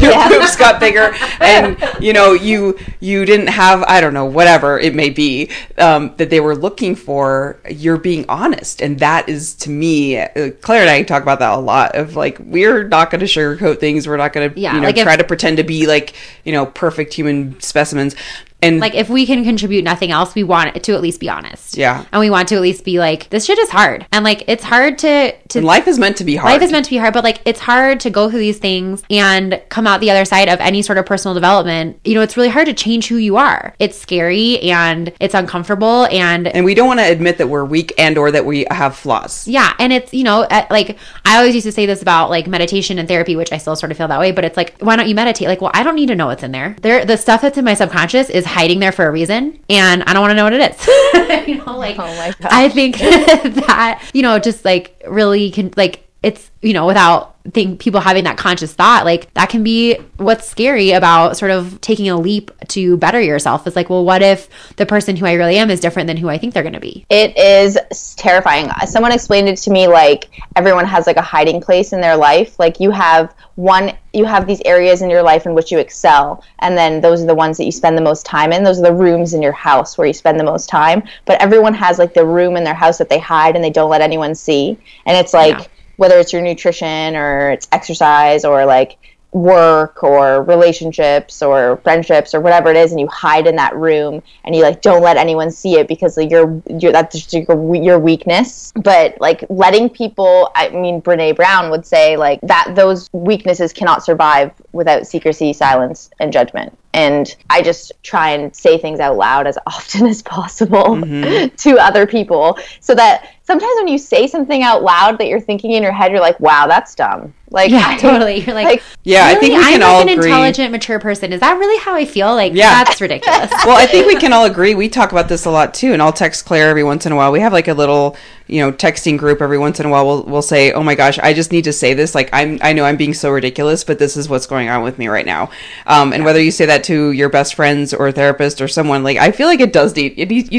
your your boobs got bigger, and you know you you didn't have I don't know whatever it may be um, that they were looking for. You're being honest, and that is to me, uh, Claire and I talk about that a lot. Of like we're not going to sugarcoat things. We're not going to Yeah, you know like if- try to pretend to be like you know perfect human specimens. And Like if we can contribute nothing else, we want it to at least be honest. Yeah. And we want to at least be like, this shit is hard. And like it's hard to to and life is meant to be hard. life is meant to be hard, but like it's hard to go through these things and come out the other side of any sort of personal development. You know, it's really hard to change who you are. It's scary and it's uncomfortable and and we don't want to admit that we're weak and or that we have flaws. yeah, and it's you know like I always used to say this about like meditation and therapy, which I still sort of feel that way. But it's like, why don't you meditate? Like, well, I don't need to know what's in there. There, the stuff that's in my subconscious is hiding there for a reason, and I don't want to know what it is. you know, like Oh. I think that you know just like really can like it's you know without think people having that conscious thought like that can be what's scary about sort of taking a leap to better yourself it's like well what if the person who i really am is different than who i think they're going to be It is terrifying. Uh, someone explained it to me like everyone has like a hiding place in their life. Like you have one you have these areas in your life in which you excel and then those are the ones that you spend the most time in. Those are the rooms in your house where you spend the most time. But everyone has like the room in their house that they hide and they don't let anyone see. And it's like Yeah. Whether it's your nutrition or it's exercise or like work or relationships or friendships or whatever it is and you hide in that room and you like don't let anyone see it because like you're, you're that's your, your weakness. But like letting people i mean Brené Brown would say like that those weaknesses cannot survive without secrecy silence and judgment and i just try and say things out loud as often as possible mm-hmm. to other people so that sometimes when you say something out loud that you're thinking in your head you're like wow that's dumb like yeah I- totally you're like, like, Yeah, I think we can I'm all like an agree. intelligent, mature person. Is that really how I feel? Like, Yeah. that's ridiculous. well, I think we can all agree. We talk about this a lot too, and I'll text Claire every once in a while. We have like a little, you know, texting group every once in a while. We'll we'll say, "Oh my gosh, I just need to say this." Like I'm, I know I'm being so ridiculous, but this is what's going on with me right now. Um, and whether you say that to your best friends or therapist or someone, like I feel like it does need it needs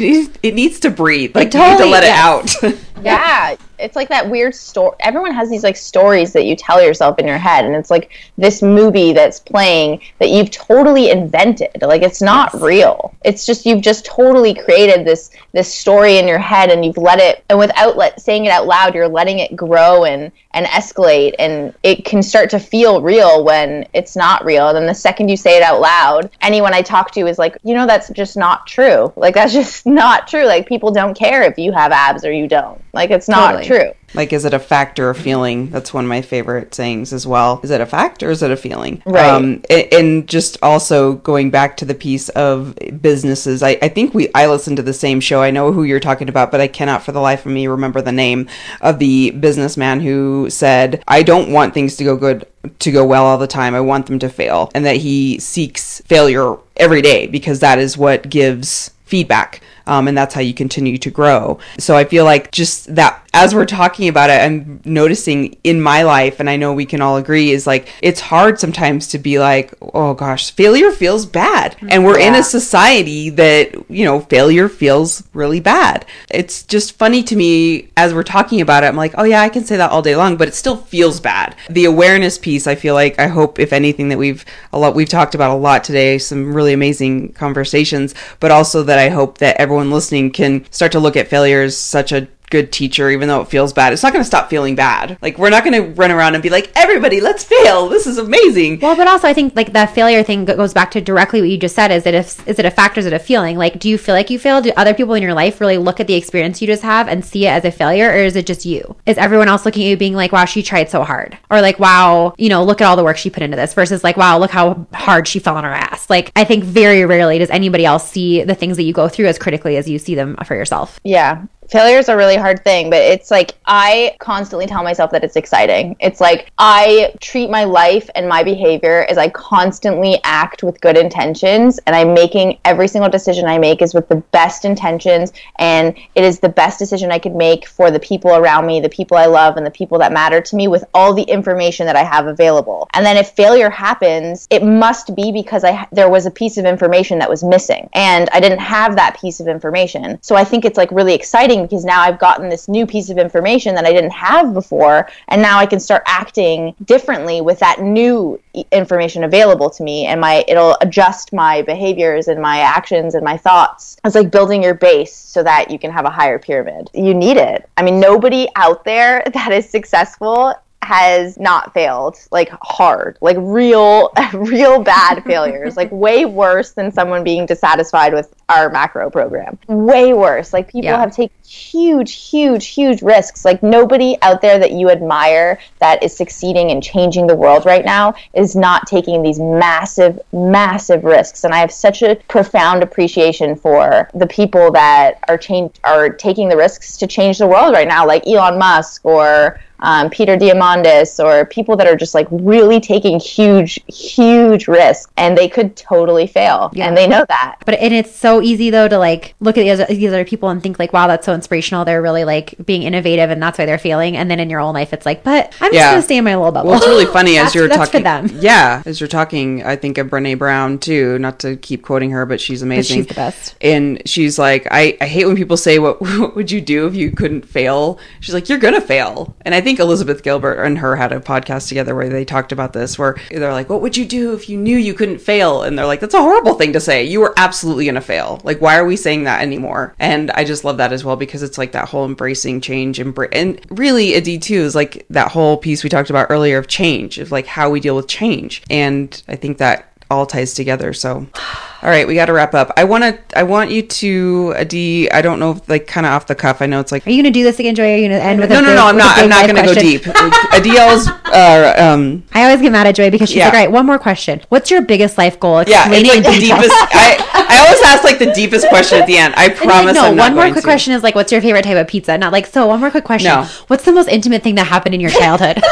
it needs, to breathe. Like you need to let it out. yeah it's like that weird story everyone has these like stories that you tell yourself in your head and it's like this movie that's playing that you've totally invented. Like it's not real. It's just you've just totally created this this story in your head and you've let it and without let, saying it out loud you're letting it grow and and escalate and it can start to feel real when it's not real. And then the second you say it out loud anyone i talk to is like you know that's just not true. Like that's just not true. Like people don't care if you have abs or you don't. Like it's not Totally. true Like, is it a fact or a feeling? That's one of my favorite sayings as well. Is it a fact or is it a feeling? Right. Um, a- and just also going back to the piece of businesses, I, I think we I listened to the same show. I know who you're talking about, but I cannot for the life of me remember the name of the businessman who said, "I don't want things to go good." To go well all the time. I want them to fail. And that he seeks failure every day because that is what gives feedback um, and that's how you continue to grow. So i feel like just that as we're talking about it i'm noticing in my life and i know we can all agree is like it's hard sometimes to be like oh gosh failure feels bad. And we're in a society that you know failure feels really bad. It's just funny to me as we're talking about it i'm like oh yeah i can say that all day long but it still feels bad. The awareness piece i feel like i hope if anything that we've a lot we've talked about a lot today some really amazing conversations but also that i hope that everyone listening can start to look at failure as such a good teacher even though it feels bad it's not going to stop feeling bad like we're not going to run around and be like everybody let's fail this is amazing Well, but also I think like that failure thing goes back to directly what you just said. Is it if is it a factor, is it a feeling? Like, do you feel like you failed? Do other people in your life really look at the experience you just have and see it as a failure, or is it just you? Is everyone else looking at you being like, "Wow, she tried so hard," or like, "Wow, you know, look at all the work she put into this," versus like, "Wow, look how hard she fell on her ass." Like, I think very rarely does anybody else see the things that you go through as critically as you see them for yourself. Yeah. Failure is a really hard thing, but it's like I constantly tell myself that it's exciting. It's like I treat my life and my behavior as I constantly act with good intentions and I'm making every single decision I make is with the best intentions and it is the best decision I could make for the people around me, the people I love and the people that matter to me with all the information that I have available. And then if failure happens, it must be because I there was a piece of information that was missing and I didn't have that piece of information. So I think it's like really exciting because now I've gotten this new piece of information that I didn't have before, and now I can start acting differently with that new information available to me, and my it'll adjust my behaviors and my actions and my thoughts. It's like building your base so that you can have a higher pyramid. You need it. I mean, nobody out there that is successful has not failed like hard like real real bad failures like way worse than someone being dissatisfied with our macro program way worse like people yeah. have taken huge huge huge risks like nobody out there that you admire that is succeeding and changing the world right now is not taking these massive massive risks and i have such a profound appreciation for the people that are change are taking the risks to change the world right now like elon musk or um, Peter Diamandis or people that are just like really taking huge, huge risks and they could totally fail. Yeah. And they know that. But and it's so easy though to like look at these other, these other people and think like, wow, that's so inspirational. They're really like being innovative and that's why they're failing. And then in your own life, it's like, but I'm yeah. just to stay in my little bubble. Well, it's really funny as you're talking. Yeah. As you're talking, I think of Brené Brown too, not to keep quoting her, but she's amazing. But she's the best. And she's like, I, I hate when people say, what, what would you do if you couldn't fail? She's like, you're to fail. And I think think Elizabeth Gilbert and her had a podcast together where they talked about this, where they're like, "What would you do if you knew you couldn't fail?" And they're like, "That's a horrible thing to say. You were absolutely gonna fail. Like, why are we saying that anymore?" And I just love that as well because it's like that whole embracing change, embra- and really a D two is like that whole piece we talked about earlier of change, of like how we deal with change. And I think that all ties together. So, all right, we got to wrap up. I want to, I want you to, Adi, I don't know, if, like kind of off the cuff. I know it's like, are you going to do this again, Joy? Are you going to end with no, a no, big, no? I'm not. I'm not going to go deep. Adiel's. Uh, um, I always get mad at Joy because she's yeah. like, all right, one more question. What's your biggest life goal? Explain yeah, it's like the deepest. I, I always ask like the deepest question at the end. I promise. Like, no, one more quick to. question is like, what's your favorite type of pizza? Not like, so one more quick question. No. What's the most intimate thing that happened in your childhood?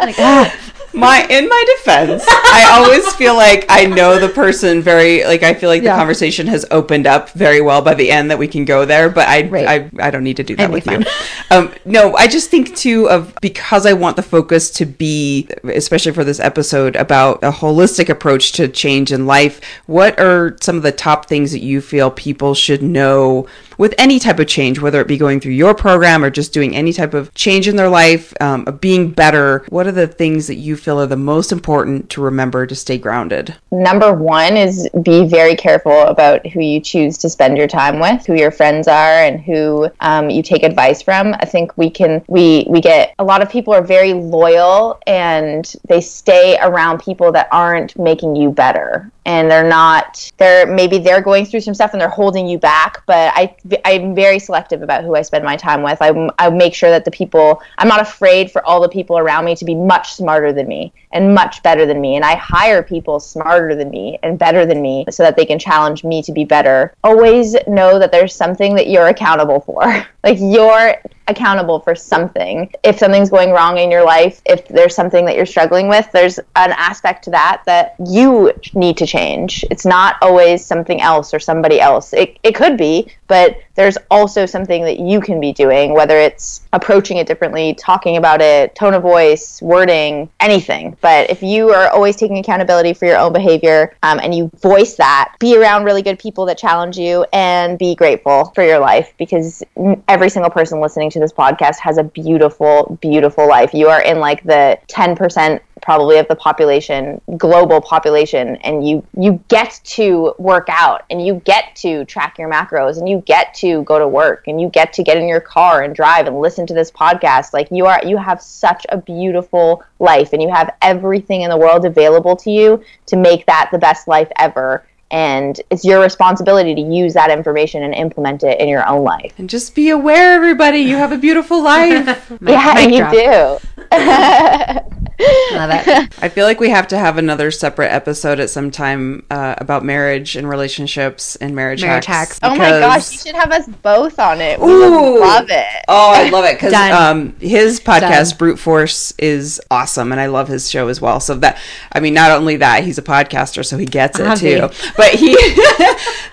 like, ah my in my defense, I always feel like I know the person very like I feel like yeah. the conversation has opened up very well by the end that we can go there, but I right. I, I don't need to do that with you. Um, no, I just think too of because I want the focus to be especially for this episode about a holistic approach to change in life. What are some of the top things that you feel people should know with any type of change, whether it be going through your program or just doing any type of change in their life, um, of being better, what are the things that you feel are the most important to remember to stay grounded? Number one is be very careful about who you choose to spend your time with, who your friends are, and who um, you take advice from. I think we can we we get a lot of people are very loyal and they stay around people that aren't making you better and they're not they're maybe they're going through some stuff and they're holding you back but i i'm very selective about who i spend my time with i, I make sure that the people i'm not afraid for all the people around me to be much smarter than me and much better than me and i hire people smarter than me and better than me so that they can challenge me to be better always know that there's something that you're accountable for like you're accountable for something. If something's going wrong in your life, if there's something that you're struggling with, there's an aspect to that that you need to change. It's not always something else or somebody else. It, it could be, but there's also something that you can be doing, whether it's approaching it differently, talking about it, tone of voice, wording, anything. But if you are always taking accountability for your own behavior um, and you voice that, be around really good people that challenge you and be grateful for your life because every single person listening to this podcast has a beautiful, beautiful life. You are in like the 10% probably of the population, global population, and you you get to work out and you get to track your macros and you get to go to work and you get to get in your car and drive and listen to this podcast. Like you are you have such a beautiful life and you have everything in the world available to you to make that the best life ever and it's your responsibility to use that information and implement it in your own life. And just be aware, everybody, you have a beautiful life. yeah, you do. Love it. I feel like we have to have another separate episode at some time uh, about marriage and relationships and marriage, Marriage hacks. hacks. Oh my gosh, you should have us both on it. We Ooh. would love it. Oh, I love it because um, his podcast Done. Brute Force is awesome, and I love his show as well. So that I mean, not only that he's a podcaster, so he gets it Obvi. too. But he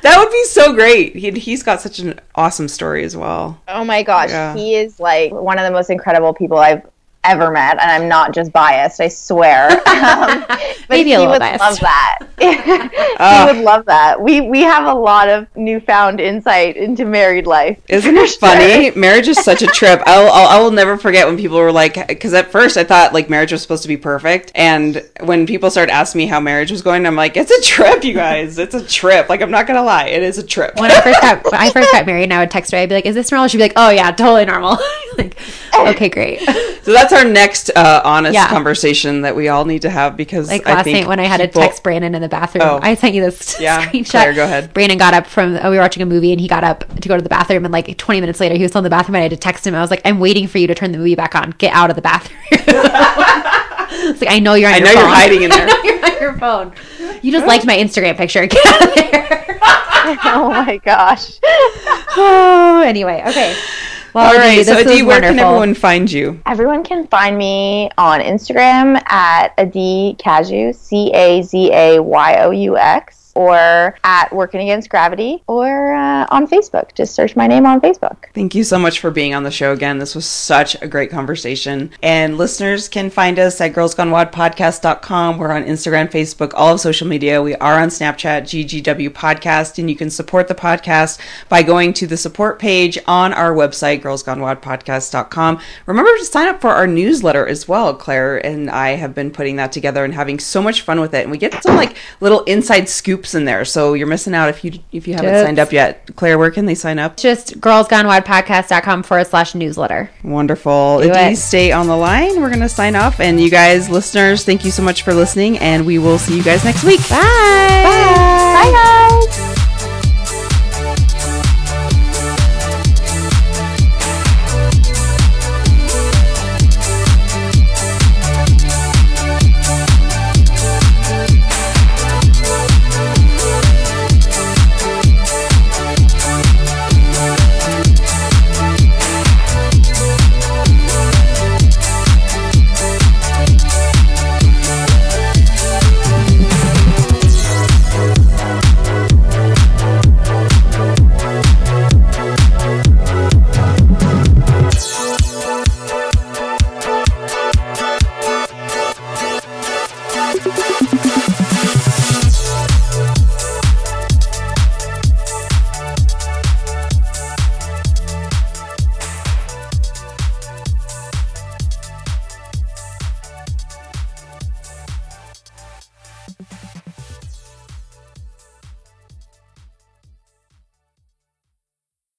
that would be so great. He he's got such an awesome story as well. Oh my gosh, Yeah. he is like one of the most incredible people I've ever met, and I'm not just biased. I swear. Um, but Maybe a he little would biased. love that. Ah. he would love that. We we have a lot of newfound insight into married life. Isn't it funny? Marriage is such a trip. I'll, I'll I will never forget when people were like, because at first I thought like marriage was supposed to be perfect, and when people started asking me how marriage was going, I'm like, it's a trip, you guys. It's a trip. Like I'm not gonna lie, it is a trip. When I first got when I first got married and I would text her, I'd be like, Is this normal? She'd be like, Oh yeah, totally normal. like, okay, great. So that's our next uh, honest Yeah. conversation that we all need to have because Like I last think night when I had people- to text Brandon in the bathroom. Oh. I sent you this Yeah, screenshot. Claire, go ahead. Brandon got up from oh, we were watching a movie and he got up to go to the bathroom and like 20 minutes later he was still in the bathroom and I had to text him. I was like, I'm waiting for you to turn the movie back on. Get out of the bathroom. it's like I know you're on I your know you're hiding in I there. know you're on your phone. You just liked my Instagram picture. Get out of there. oh my gosh. oh, anyway, okay. Well, All right, Adi, so Adi, was where can everyone find you? Everyone can find me on Instagram at Adi Cazayoux, C A Z A Y O U X, or at Working Against Gravity, or uh, on Facebook. Just search my name on Facebook. Thank you so much for being on the show again. This was such a great conversation. And listeners can find us at girlsgonewodpodcast.com. We're on Instagram, Facebook, all of social media. We are on Snapchat, GGW Podcast, and you can support the podcast by going to the support page on our website, girlsgonewodpodcast.com. Remember to sign up for our newsletter as well. Claire and I have been putting that together and having so much fun with it. And we get some like little inside in there. So you're missing out if you if you haven't Tips. signed up yet. Claire, where can they sign up? Just girlsgonewodpodcast.com forward slash newsletter. Wonderful. Do Adi, it. stay on the line. We're going to sign off. And you guys, listeners, thank you so much for listening. And we will see you guys next week. Bye. Bye, guys.